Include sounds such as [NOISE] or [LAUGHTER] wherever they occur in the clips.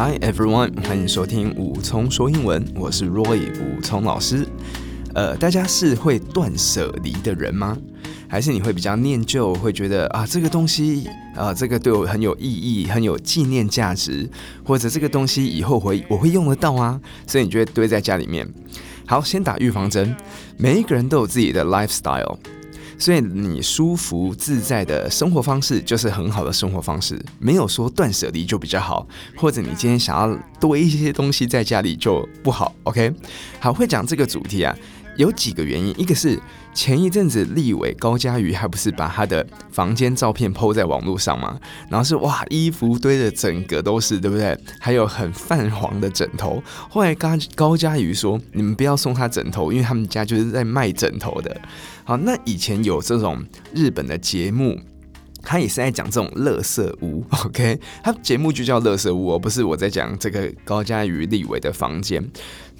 Hi everyone，欢迎收听武聪说英文，我是 Roy 武聪老师。呃，大家是会断舍离的人吗？还是你会比较念旧，会觉得啊这个东西啊这个对我很有意义，很有纪念价值，或者这个东西以后会我会用得到啊，所以你就会堆在家里面。好，先打预防针，每一个人都有自己的 lifestyle。所以你舒服自在的生活方式就是很好的生活方式，没有说断舍离就比较好，或者你今天想要多一些东西在家里就不好。OK，好，会讲这个主题啊。有几个原因，一个是前一阵子立委高嘉瑜还不是把他的房间照片 PO 在网络上吗？然后是哇，衣服堆的整个都是，对不对？还有很泛黄的枕头。后来高高嘉瑜说，你们不要送他枕头，因为他们家就是在卖枕头的。好，那以前有这种日本的节目，他也是在讲这种垃圾屋。OK，他节目就叫垃圾屋，而不是我在讲这个高嘉瑜立委的房间。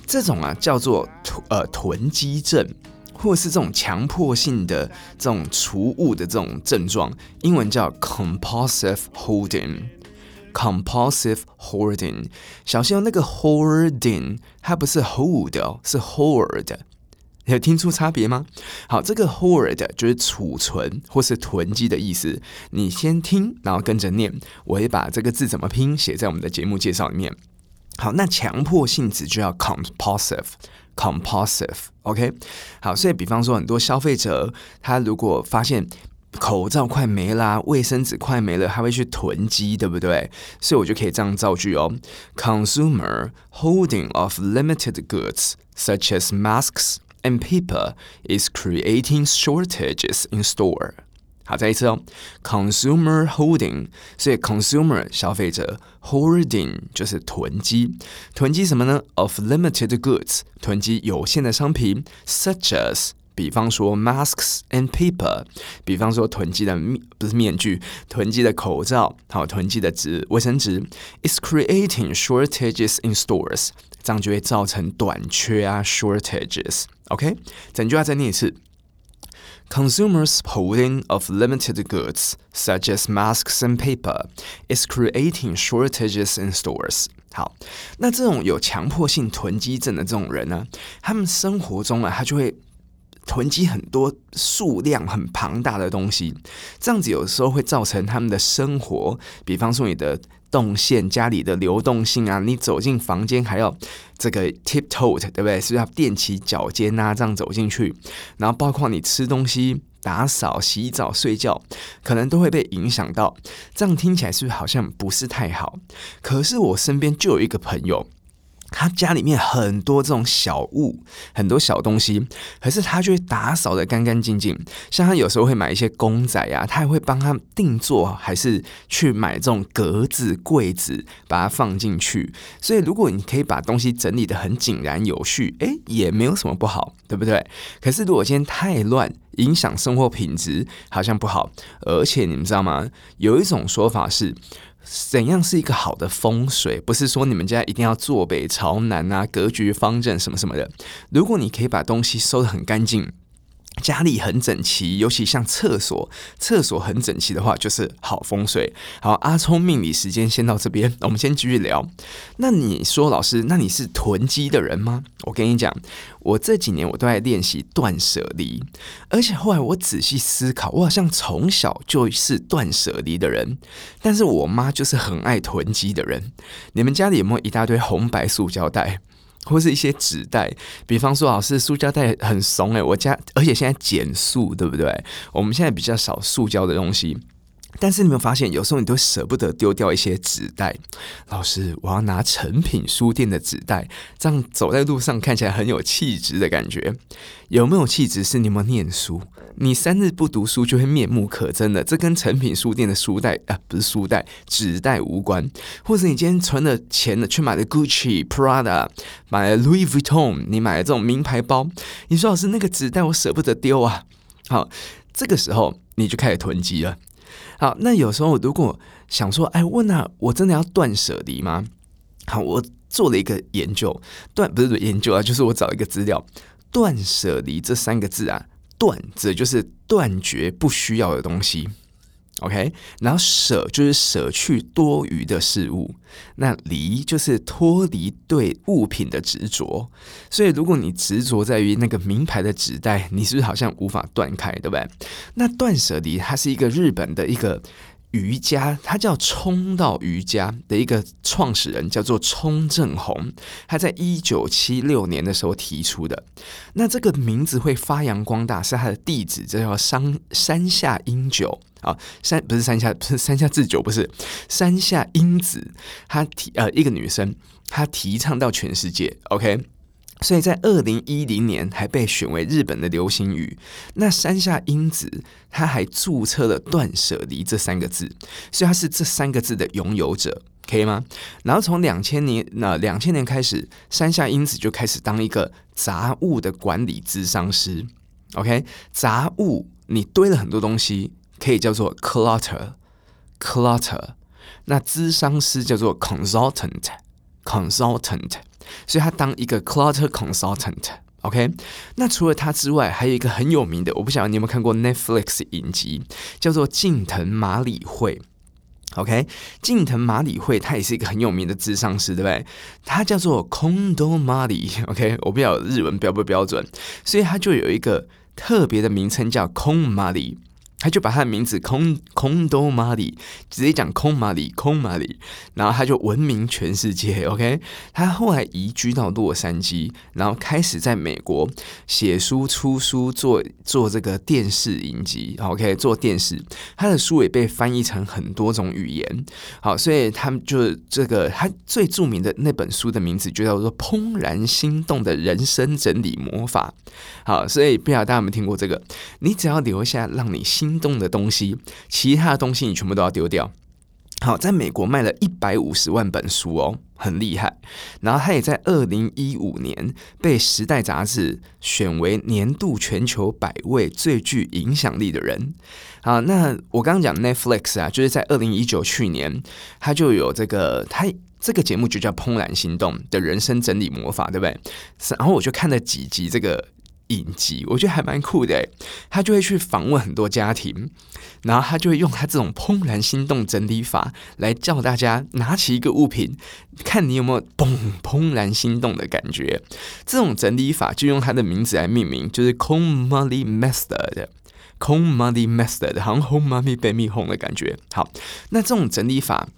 这种啊叫做呃囤积症，或是这种强迫性的这种储物的这种症状，英文叫 compulsive hoarding。compulsive hoarding，小心哦，那个 hoarding 它不是 hold 哦，是 hoard。有听出差别吗？好，这个 hoard 就是储存或是囤积的意思。你先听，然后跟着念，我会把这个字怎么拼写在我们的节目介绍里面。好，那强迫性质就要 compulsive compulsive，compulsive，OK？好，所以比方说，很多消费者他如果发现口罩快没啦，卫生纸快没了，他会去囤积，对不对？所以我就可以这样造句哦：Consumer hoarding of limited goods such as masks and paper is creating shortages in store. 好，再一次哦，consumer holding，所以 consumer 消费者 holding 就是囤积，囤积什么呢？Of limited goods，囤积有限的商品，such as，比方说 masks and paper，比方说囤积的面不是面具，囤积的口罩，好，囤积的纸卫生纸，is creating shortages in stores，这样就会造成短缺啊，shortages。OK，整句话再念一次。Consumers' holding of limited goods, such as masks and paper, is creating shortages in stores. 好，那这种有强迫性囤积症的这种人呢，他们生活中啊，他就会囤积很多数量很庞大的东西，这样子有时候会造成他们的生活，比方说你的。动线家里的流动性啊，你走进房间还要这个 tiptoe，对不对？是不是要垫起脚尖啊，这样走进去。然后包括你吃东西、打扫、洗澡、睡觉，可能都会被影响到。这样听起来是不是好像不是太好？可是我身边就有一个朋友。他家里面很多这种小物，很多小东西，可是他就会打扫得干干净净。像他有时候会买一些公仔呀、他也会帮他定做，还是去买这种格子柜子，把它放进去。所以如果你可以把东西整理得很井然有序，诶，也没有什么不好，对不对？可是如果今天太乱，影响生活品质，好像不好。而且你们知道吗？有一种说法是。怎样是一个好的风水？不是说你们家一定要坐北朝南啊，格局方正什么什么的。如果你可以把东西收得很干净。家里很整齐，尤其像厕所，厕所很整齐的话，就是好风水。好，阿聪命理时间先到这边，我们先继续聊。那你说，老师，那你是囤积的人吗？我跟你讲，我这几年我都在练习断舍离，而且后来我仔细思考，我好像从小就是断舍离的人，但是我妈就是很爱囤积的人。你们家里有没有一大堆红白塑胶袋？或是一些纸袋，比方说，老师塑胶袋很怂诶，我家而且现在减速，对不对？我们现在比较少塑胶的东西。但是你有没有发现，有时候你都舍不得丢掉一些纸袋。老师，我要拿成品书店的纸袋，这样走在路上看起来很有气质的感觉。有没有气质是你有没有念书？你三日不读书就会面目可憎的。这跟成品书店的书袋啊，不是书袋，纸袋无关。或者你今天存了钱了，去买了 Gucci、Prada，买了 Louis Vuitton，你买了这种名牌包，你说老师那个纸袋我舍不得丢啊。好，这个时候你就开始囤积了。好，那有时候如果想说，哎，问啊，我真的要断舍离吗？好，我做了一个研究，断不是研究啊，就是我找一个资料，断舍离这三个字啊，断指的就是断绝不需要的东西。OK，然后舍就是舍去多余的事物，那离就是脱离对物品的执着。所以，如果你执着在于那个名牌的纸袋，你是不是好像无法断开，对不对？那断舍离，它是一个日本的一个。瑜伽，它叫冲道瑜伽的一个创始人叫做冲正弘，他在一九七六年的时候提出的。那这个名字会发扬光大，是他的弟子，这叫山山下英九啊，山不是山下，不是山下智久，不是山下英子，她提呃一个女生，她提倡到全世界，OK。所以在二零一零年还被选为日本的流行语。那山下英子她还注册了“断舍离”这三个字，所以她是这三个字的拥有者，可以吗？然后从两千年那两千年开始，山下英子就开始当一个杂物的管理咨商师。OK，杂物你堆了很多东西，可以叫做 clutter，clutter。那咨商师叫做 consultant，consultant。所以他当一个 clutter consultant，OK？那除了他之外，还有一个很有名的，我不晓得你有没有看过 Netflix 影集，叫做近藤麻里惠，OK？近藤麻里惠他也是一个很有名的咨商师，对不对？他叫做 Kondo Mari，OK？我不晓得日文标不标准，所以他就有一个特别的名称叫 Kon Mari。他就把他的名字空空多玛里直接讲空玛里空玛里，然后他就闻名全世界。OK，他后来移居到洛杉矶，然后开始在美国写书、出书、做做这个电视影集。OK，做电视，他的书也被翻译成很多种语言。好，所以他们就这个他最著名的那本书的名字就叫做《怦然心动的人生整理魔法》。好，所以不晓得大家有没有听过这个？你只要留下让你心心动的东西，其他的东西你全部都要丢掉。好，在美国卖了一百五十万本书哦，很厉害。然后他也在二零一五年被《时代》杂志选为年度全球百位最具影响力的人。好，那我刚刚讲 Netflix 啊，就是在二零一九去年，他就有这个，他这个节目就叫《怦然心动的人生整理魔法》，对不对？然后我就看了几集这个。影集我觉得还蛮酷的，他就会去访问很多家庭，然后他就会用他这种怦然心动整理法来教大家拿起一个物品，看你有没有嘣怦然心动的感觉。这种整理法就用他的名字来命名，就是 KonMari Method，KonMari Method，好像 home money Baby Home 的感觉。好，那这种整理法，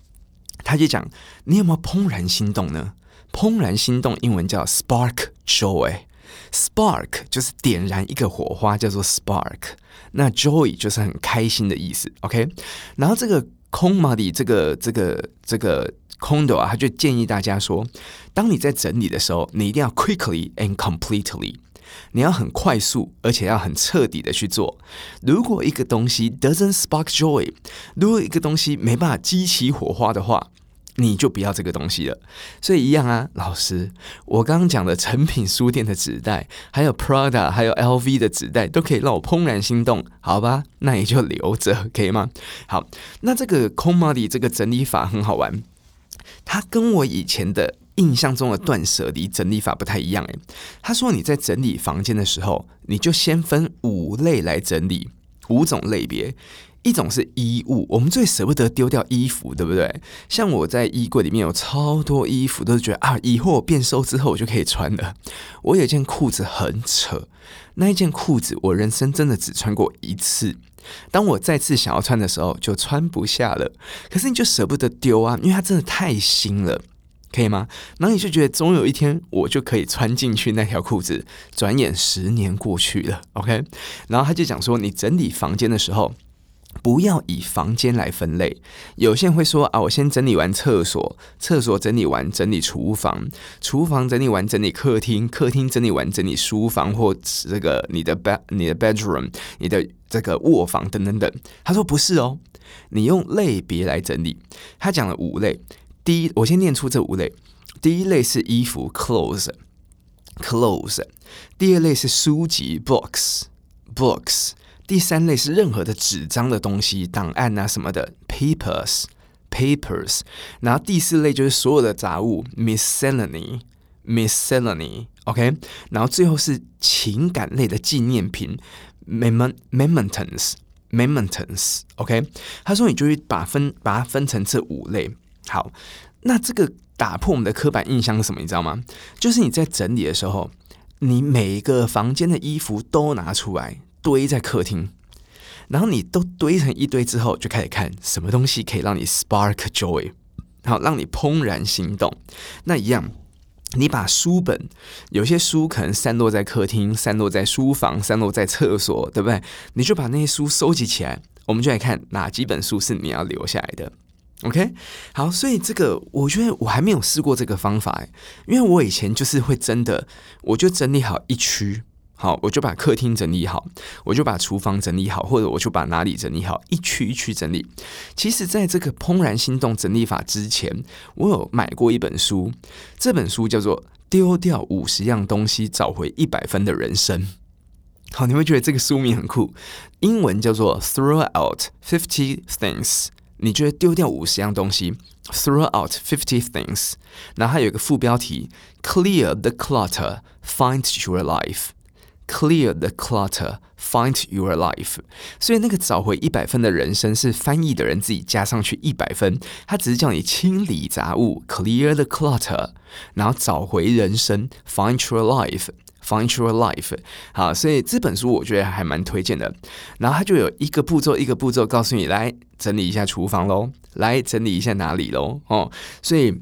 他就讲你有没有怦然心动呢？怦然心动英文叫 Spark Joy。Spark 就是点燃一个火花，叫做 Spark。那 Joy 就是很开心的意思，OK。然后这个 k o n m a d i 这个这个这个 Kondo 啊，他就建议大家说，当你在整理的时候，你一定要 quickly and completely，你要很快速，而且要很彻底的去做。如果一个东西 doesn't spark joy，如果一个东西没办法激起火花的话，你就不要这个东西了，所以一样啊，老师，我刚刚讲的成品书店的纸袋，还有 Prada，还有 LV 的纸袋，都可以让我怦然心动，好吧？那你就留着，可以吗？好，那这个 komari 这个整理法很好玩，它跟我以前的印象中的断舍离整理法不太一样诶。他说你在整理房间的时候，你就先分五类来整理，五种类别。一种是衣物，我们最舍不得丢掉衣服，对不对？像我在衣柜里面有超多衣服，都是觉得啊，以后我变瘦之后我就可以穿了。我有一件裤子很扯，那一件裤子我人生真的只穿过一次。当我再次想要穿的时候，就穿不下了。可是你就舍不得丢啊，因为它真的太新了，可以吗？然后你就觉得总有一天我就可以穿进去那条裤子。转眼十年过去了，OK。然后他就讲说，你整理房间的时候。不要以房间来分类。有些人会说啊，我先整理完厕所，厕所整理完整理厨房，厨房整理完整理客厅，客厅整理完整理书房或这个你的 bed、你的 bedroom、你的这个卧房等等等。他说不是哦，你用类别来整理。他讲了五类。第一，我先念出这五类。第一类是衣服 clothes，clothes。第二类是书籍 books，books。第三类是任何的纸张的东西，档案啊什么的，papers，papers。然后第四类就是所有的杂物，miscellany，miscellany，OK。然后最后是情感类的纪念品，mementos，mementos maintenance，OK？他说你就会把分把它分成这五类。好，那这个打破我们的刻板印象是什么？你知道吗？就是你在整理的时候，你每一个房间的衣服都拿出来堆在客厅，然后你都堆成一堆之后，就开始看什么东西可以让你 spark joy，好，让你怦然心动。那一样。你把书本，有些书可能散落在客厅，散落在书房，散落在厕所，对不对？你就把那些书收集起来，我们就来看哪几本书是你要留下来的。OK，好，所以这个我觉得我还没有试过这个方法，因为我以前就是会真的，我就整理好一区。好，我就把客厅整理好，我就把厨房整理好，或者我就把哪里整理好，一区一区整理。其实，在这个怦然心动整理法之前，我有买过一本书，这本书叫做《丢掉五十样东西，找回一百分的人生》。好，你会觉得这个书名很酷，英文叫做 “Throw out fifty things”。你觉得丢掉五十样东西，“Throw out fifty things”，然后还有一个副标题：“Clear the clutter, find your life。” Clear the clutter, find your life。所以那个找回一百分的人生是翻译的人自己加上去一百分，他只是叫你清理杂物，clear the clutter，然后找回人生，find your life，find your life。好，所以这本书我觉得还蛮推荐的。然后他就有一个步骤一个步骤告诉你，来整理一下厨房喽，来整理一下哪里喽。哦，所以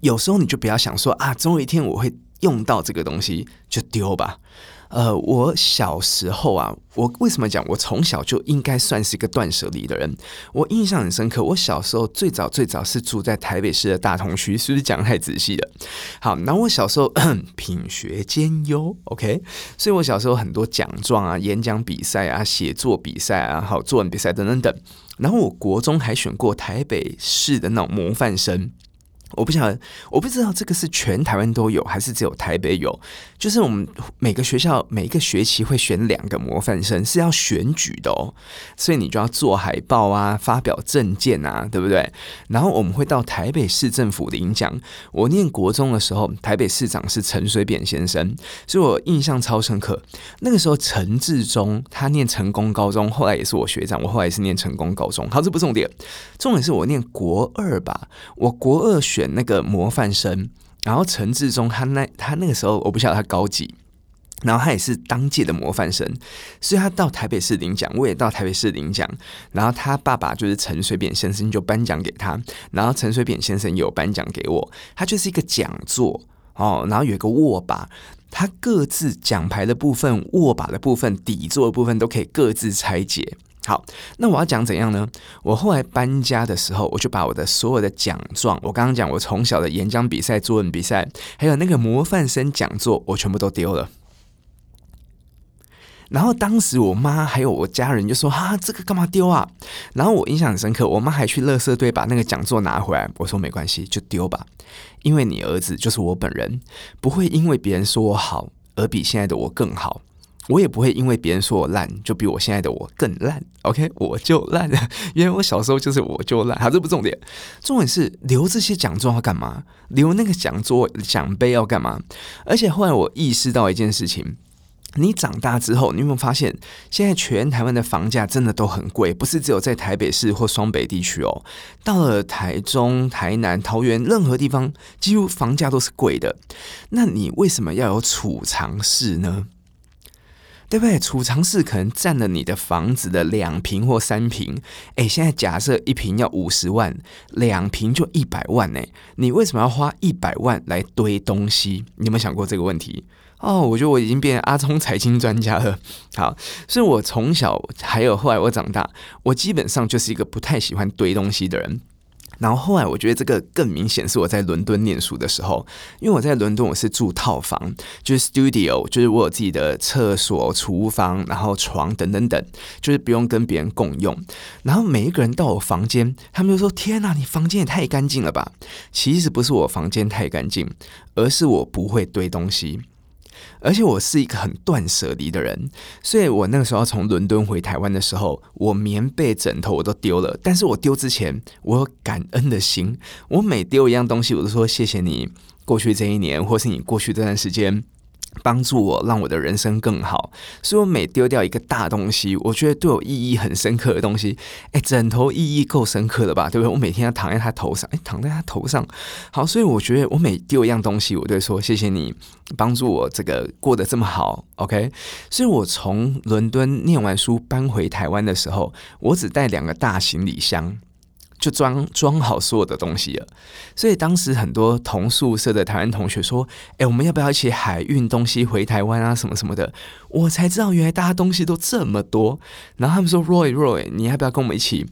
有时候你就不要想说啊，总有一天我会用到这个东西，就丢吧。呃，我小时候啊，我为什么讲我从小就应该算是一个断舍离的人？我印象很深刻，我小时候最早最早是住在台北市的大同区，是不是讲太仔细了？好，那我小时候 [COUGHS] 品学兼优，OK，所以我小时候很多奖状啊、演讲比赛啊、写作比赛啊、好作文比赛等等等。然后我国中还选过台北市的那种模范生。我不晓得，我不知道这个是全台湾都有，还是只有台北有。就是我们每个学校每一个学期会选两个模范生，是要选举的哦。所以你就要做海报啊，发表证件啊，对不对？然后我们会到台北市政府领奖。我念国中的时候，台北市长是陈水扁先生，所以我印象超深刻。那个时候陈志忠他念成功高中，后来也是我学长，我后来也是念成功高中。好，这不重点，重点是我念国二吧，我国二学。选那个模范生，然后陈志忠他那他那个时候我不晓得他高几，然后他也是当届的模范生，所以他到台北市领奖，我也到台北市领奖，然后他爸爸就是陈水扁先生就颁奖给他，然后陈水扁先生有颁奖给我，他就是一个讲座哦，然后有一个握把，他各自奖牌的部分、握把的部分、底座的部分都可以各自拆解。好，那我要讲怎样呢？我后来搬家的时候，我就把我的所有的奖状，我刚刚讲我从小的演讲比赛、作文比赛，还有那个模范生讲座，我全部都丢了。然后当时我妈还有我家人就说：“哈，这个干嘛丢啊？”然后我印象很深刻，我妈还去垃圾堆把那个讲座拿回来。我说：“没关系，就丢吧，因为你儿子就是我本人，不会因为别人说我好而比现在的我更好。”我也不会因为别人说我烂，就比我现在的我更烂。OK，我就烂了，因为我小时候就是我就烂。好，这不重点，重点是留这些奖状要干嘛？留那个讲座奖杯要干嘛？而且后来我意识到一件事情：你长大之后，你有没有发现，现在全台湾的房价真的都很贵？不是只有在台北市或双北地区哦，到了台中、台南、桃园，任何地方几乎房价都是贵的。那你为什么要有储藏室呢？对不对？储藏室可能占了你的房子的两平或三平。诶，现在假设一平要五十万，两平就一百万呢。你为什么要花一百万来堆东西？你有没有想过这个问题？哦，我觉得我已经变阿聪财经专家了。[LAUGHS] 好，所以我从小还有后来我长大，我基本上就是一个不太喜欢堆东西的人。然后后来，我觉得这个更明显是我在伦敦念书的时候，因为我在伦敦我是住套房，就是 studio，就是我有自己的厕所、厨房，然后床等等等，就是不用跟别人共用。然后每一个人到我房间，他们就说：“天哪，你房间也太干净了吧！”其实不是我房间太干净，而是我不会堆东西。而且我是一个很断舍离的人，所以我那个时候从伦敦回台湾的时候，我棉被、枕头我都丢了。但是我丢之前，我有感恩的心。我每丢一样东西，我都说谢谢你过去这一年，或是你过去这段时间帮助我让我的人生更好，所以我每丢掉一个大东西，我觉得对我意义很深刻的东西，哎，枕头意义够深刻了吧？对不对？我每天要躺在他头上，哎，躺在他头上，好，所以我觉得我每丢一样东西，我都说谢谢你帮助我这个过得这么好，OK。所以我从伦敦念完书搬回台湾的时候，我只带两个大行李箱。就装装好所有的东西了，所以当时很多同宿舍的台湾同学说：“哎，我们要不要一起海运东西回台湾啊？什么什么的。”我才知道原来大家东西都这么多。然后他们说：“Roy Roy，你要不要跟我们一起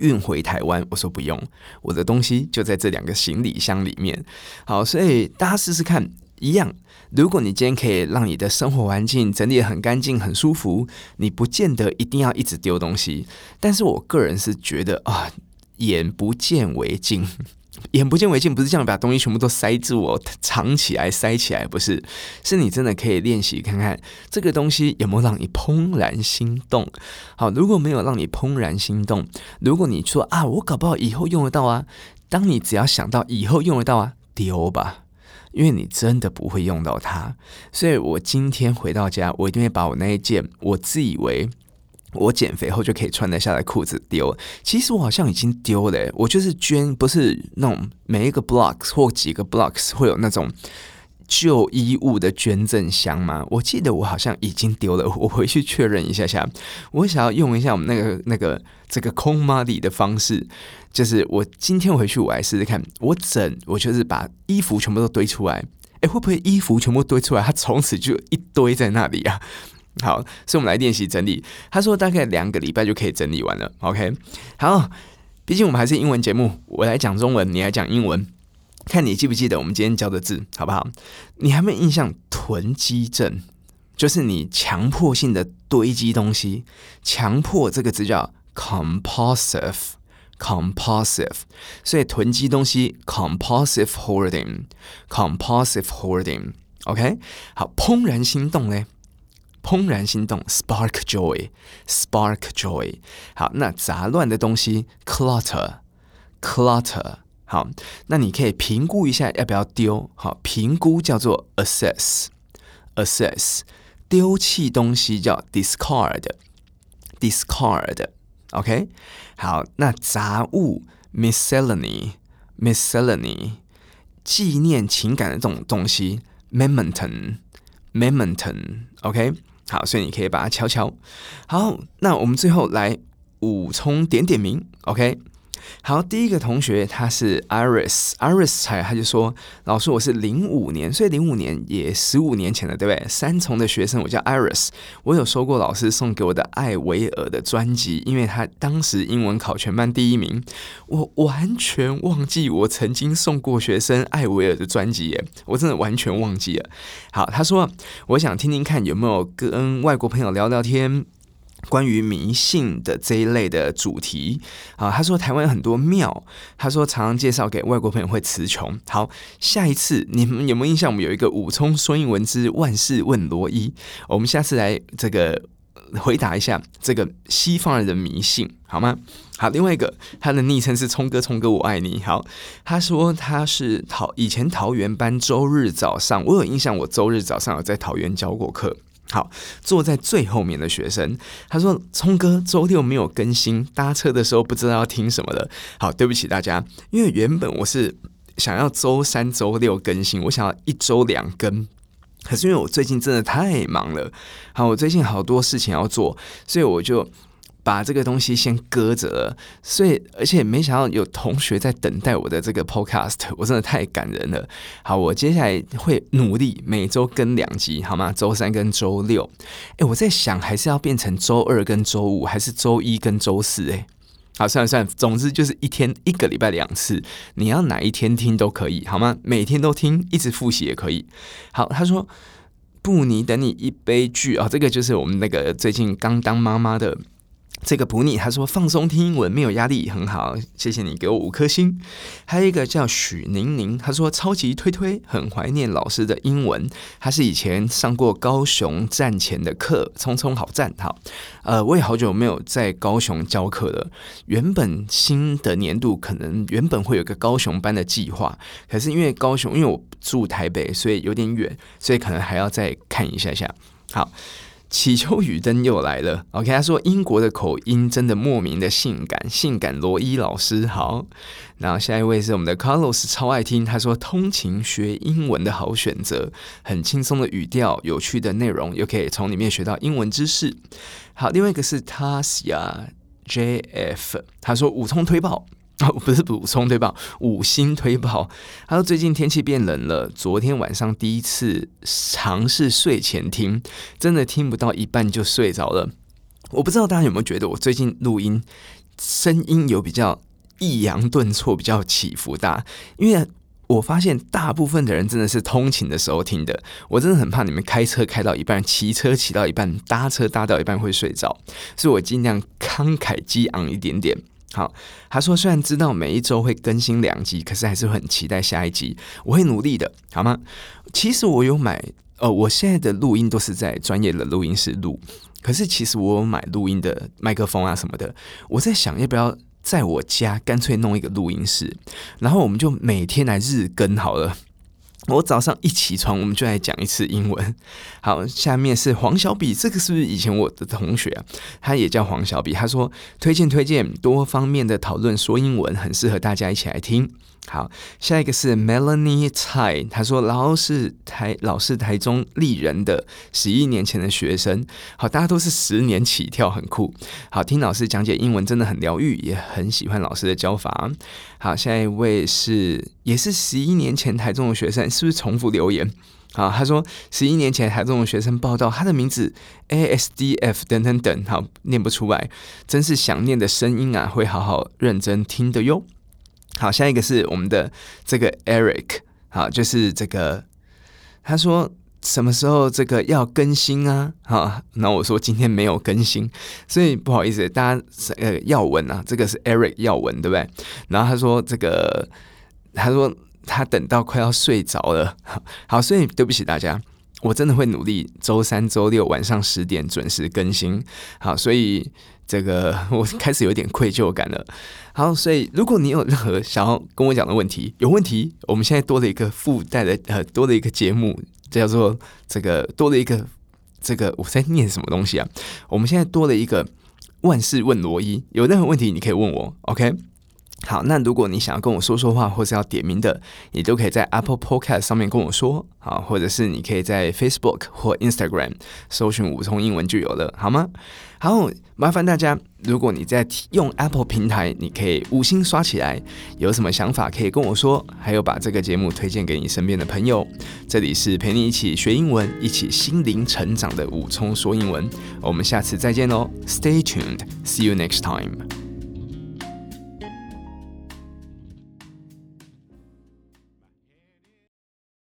运回台湾？”我说：“不用，我的东西就在这两个行李箱里面。”好，所以大家试试看，一样。如果你今天可以让你的生活环境整理得很干净、很舒服，你不见得一定要一直丢东西。但是我个人是觉得啊。眼不见为净，[LAUGHS] 眼不见为净不是这样把东西全部都塞住哦，藏起来、塞起来，不是，是你真的可以练习看看这个东西有没有让你怦然心动。好，如果没有让你怦然心动，如果你说啊，我搞不好以后用得到啊，当你只要想到以后用得到啊，丢吧，因为你真的不会用到它。所以我今天回到家，我一定会把我那一件我自以为。我减肥后就可以穿得下的裤子丢，其实我好像已经丢了。我就是捐，不是那种每一个 blocks 或几个 blocks 会有那种旧衣物的捐赠箱吗？我记得我好像已经丢了，我回去确认一下下。我想要用一下我们那个那个这个空 money 的方式，就是我今天回去我来试试看，我整我就是把衣服全部都堆出来，诶，会不会衣服全部堆出来，它从此就一堆在那里啊？好，所以我们来练习整理。他说大概两个礼拜就可以整理完了。OK，好，毕竟我们还是英文节目，我来讲中文，你来讲英文，看你记不记得我们今天教的字，好不好？你还没有印象？囤积症就是你强迫性的堆积东西，强迫这个字叫 compulsive，compulsive，所以囤积东西 compulsive hoarding，compulsive hoarding。OK，好，怦然心动嘞。怦然心动，spark joy，spark joy。好，那杂乱的东西，clutter，clutter。好，那你可以评估一下要不要丢。好，评估叫做 assess，assess。丢弃东西叫 discard，discard。OK。好，那杂物 miscellany，miscellany。纪念情感的这种东西，memento，memento。OK。好，所以你可以把它敲敲。好，那我们最后来补充点点名，OK。好，第一个同学他是 Iris，Iris 才他就说，老师我是零五年，所以零五年也十五年前了，对不对？三重的学生，我叫 Iris，我有收过老师送给我的艾维尔的专辑，因为他当时英文考全班第一名，我完全忘记我曾经送过学生艾维尔的专辑耶，我真的完全忘记了。好，他说我想听听看有没有跟外国朋友聊聊天。关于迷信的这一类的主题啊，他说台湾有很多庙，他说常常介绍给外国朋友会词穷。好，下一次你们有没有印象？我们有一个武聪孙艺文之万事问罗伊，我们下次来这个回答一下这个西方人的迷信，好吗？好，另外一个他的昵称是聪哥，聪哥我爱你。好，他说他是桃以前桃园班周日早上，我有印象，我周日早上有在桃园教过课。好，坐在最后面的学生，他说：“聪哥，周六没有更新，搭车的时候不知道要听什么了。”好，对不起大家，因为原本我是想要周三、周六更新，我想要一周两更，可是因为我最近真的太忙了，好，我最近好多事情要做，所以我就。把这个东西先搁着了，所以而且没想到有同学在等待我的这个 podcast，我真的太感人了。好，我接下来会努力每周更两集，好吗？周三跟周六。诶，我在想还是要变成周二跟周五，还是周一跟周四？诶，好，算了算了，总之就是一天一个礼拜两次，你要哪一天听都可以，好吗？每天都听，一直复习也可以。好，他说布尼等你一杯剧啊，这个就是我们那个最近刚当妈妈的。这个普尼他说放松听英文没有压力很好，谢谢你给我五颗星。还有一个叫许宁宁，他说超级推推，很怀念老师的英文。他是以前上过高雄站前的课，匆匆好站好。呃，我也好久没有在高雄教课了。原本新的年度可能原本会有个高雄班的计划，可是因为高雄，因为我住台北，所以有点远，所以可能还要再看一下下。好。祈求雨灯又来了，OK，他说英国的口音真的莫名的性感，性感罗伊老师好。然后下一位是我们的 Carlos，超爱听，他说通勤学英文的好选择，很轻松的语调，有趣的内容，又可以从里面学到英文知识。好，另外一个是 Tasia JF，他说五通推爆。[LAUGHS] 哦，不是补充对吧？五星推报。他说最近天气变冷了，昨天晚上第一次尝试睡前听，真的听不到一半就睡着了。我不知道大家有没有觉得我最近录音声音有比较抑扬顿挫，比较起伏大？因为我发现大部分的人真的是通勤的时候听的，我真的很怕你们开车开到一半，骑车骑到一半，搭车搭到一半会睡着，所以我尽量慷慨激昂一点点。好，他说虽然知道每一周会更新两集，可是还是很期待下一集，我会努力的，好吗？其实我有买，呃，我现在的录音都是在专业的录音室录，可是其实我有买录音的麦克风啊什么的，我在想要不要在我家干脆弄一个录音室，然后我们就每天来日更好了。我早上一起床，我们就来讲一次英文。好，下面是黄小比，这个是不是以前我的同学啊？他也叫黄小比。他说推荐推荐多方面的讨论说英文，很适合大家一起来听。好，下一个是 Melanie 蔡，他说老是台老是台中立人的十一年前的学生。好，大家都是十年起跳，很酷。好，听老师讲解英文真的很疗愈，也很喜欢老师的教法。好，下一位是也是十一年前台中的学生，是不是重复留言？好，他说十一年前台中的学生报道，他的名字 ASDF 等等等，好，念不出来，真是想念的声音啊，会好好认真听的哟。好，下一个是我们的这个 Eric，好，就是这个，他说什么时候这个要更新啊？好，那我说今天没有更新，所以不好意思，大家呃耀文啊，这个是 Eric 耀文，对不对？然后他说这个，他说他等到快要睡着了，好，所以对不起大家，我真的会努力，周三、周六晚上十点准时更新。好，所以。这个 [LAUGHS] 我开始有点愧疚感了。好，所以如果你有任何想要跟我讲的问题，有问题，我们现在多了一个附带的呃，多了一个节目，叫做这个多了一个这个我在念什么东西啊？我们现在多了一个万事问罗伊，有任何问题你可以问我，OK？好，那如果你想要跟我说说话，或是要点名的，你都可以在 Apple Podcast 上面跟我说，好，或者是你可以在 Facebook 或 Instagram 搜寻五通英文就有了，好吗？好，麻烦大家，如果你在用 Apple 平台，你可以五星刷起来，有什么想法可以跟我说，还有把这个节目推荐给你身边的朋友。这里是陪你一起学英文，一起心灵成长的武聪说英文，我们下次再见喽，Stay tuned，See you next time。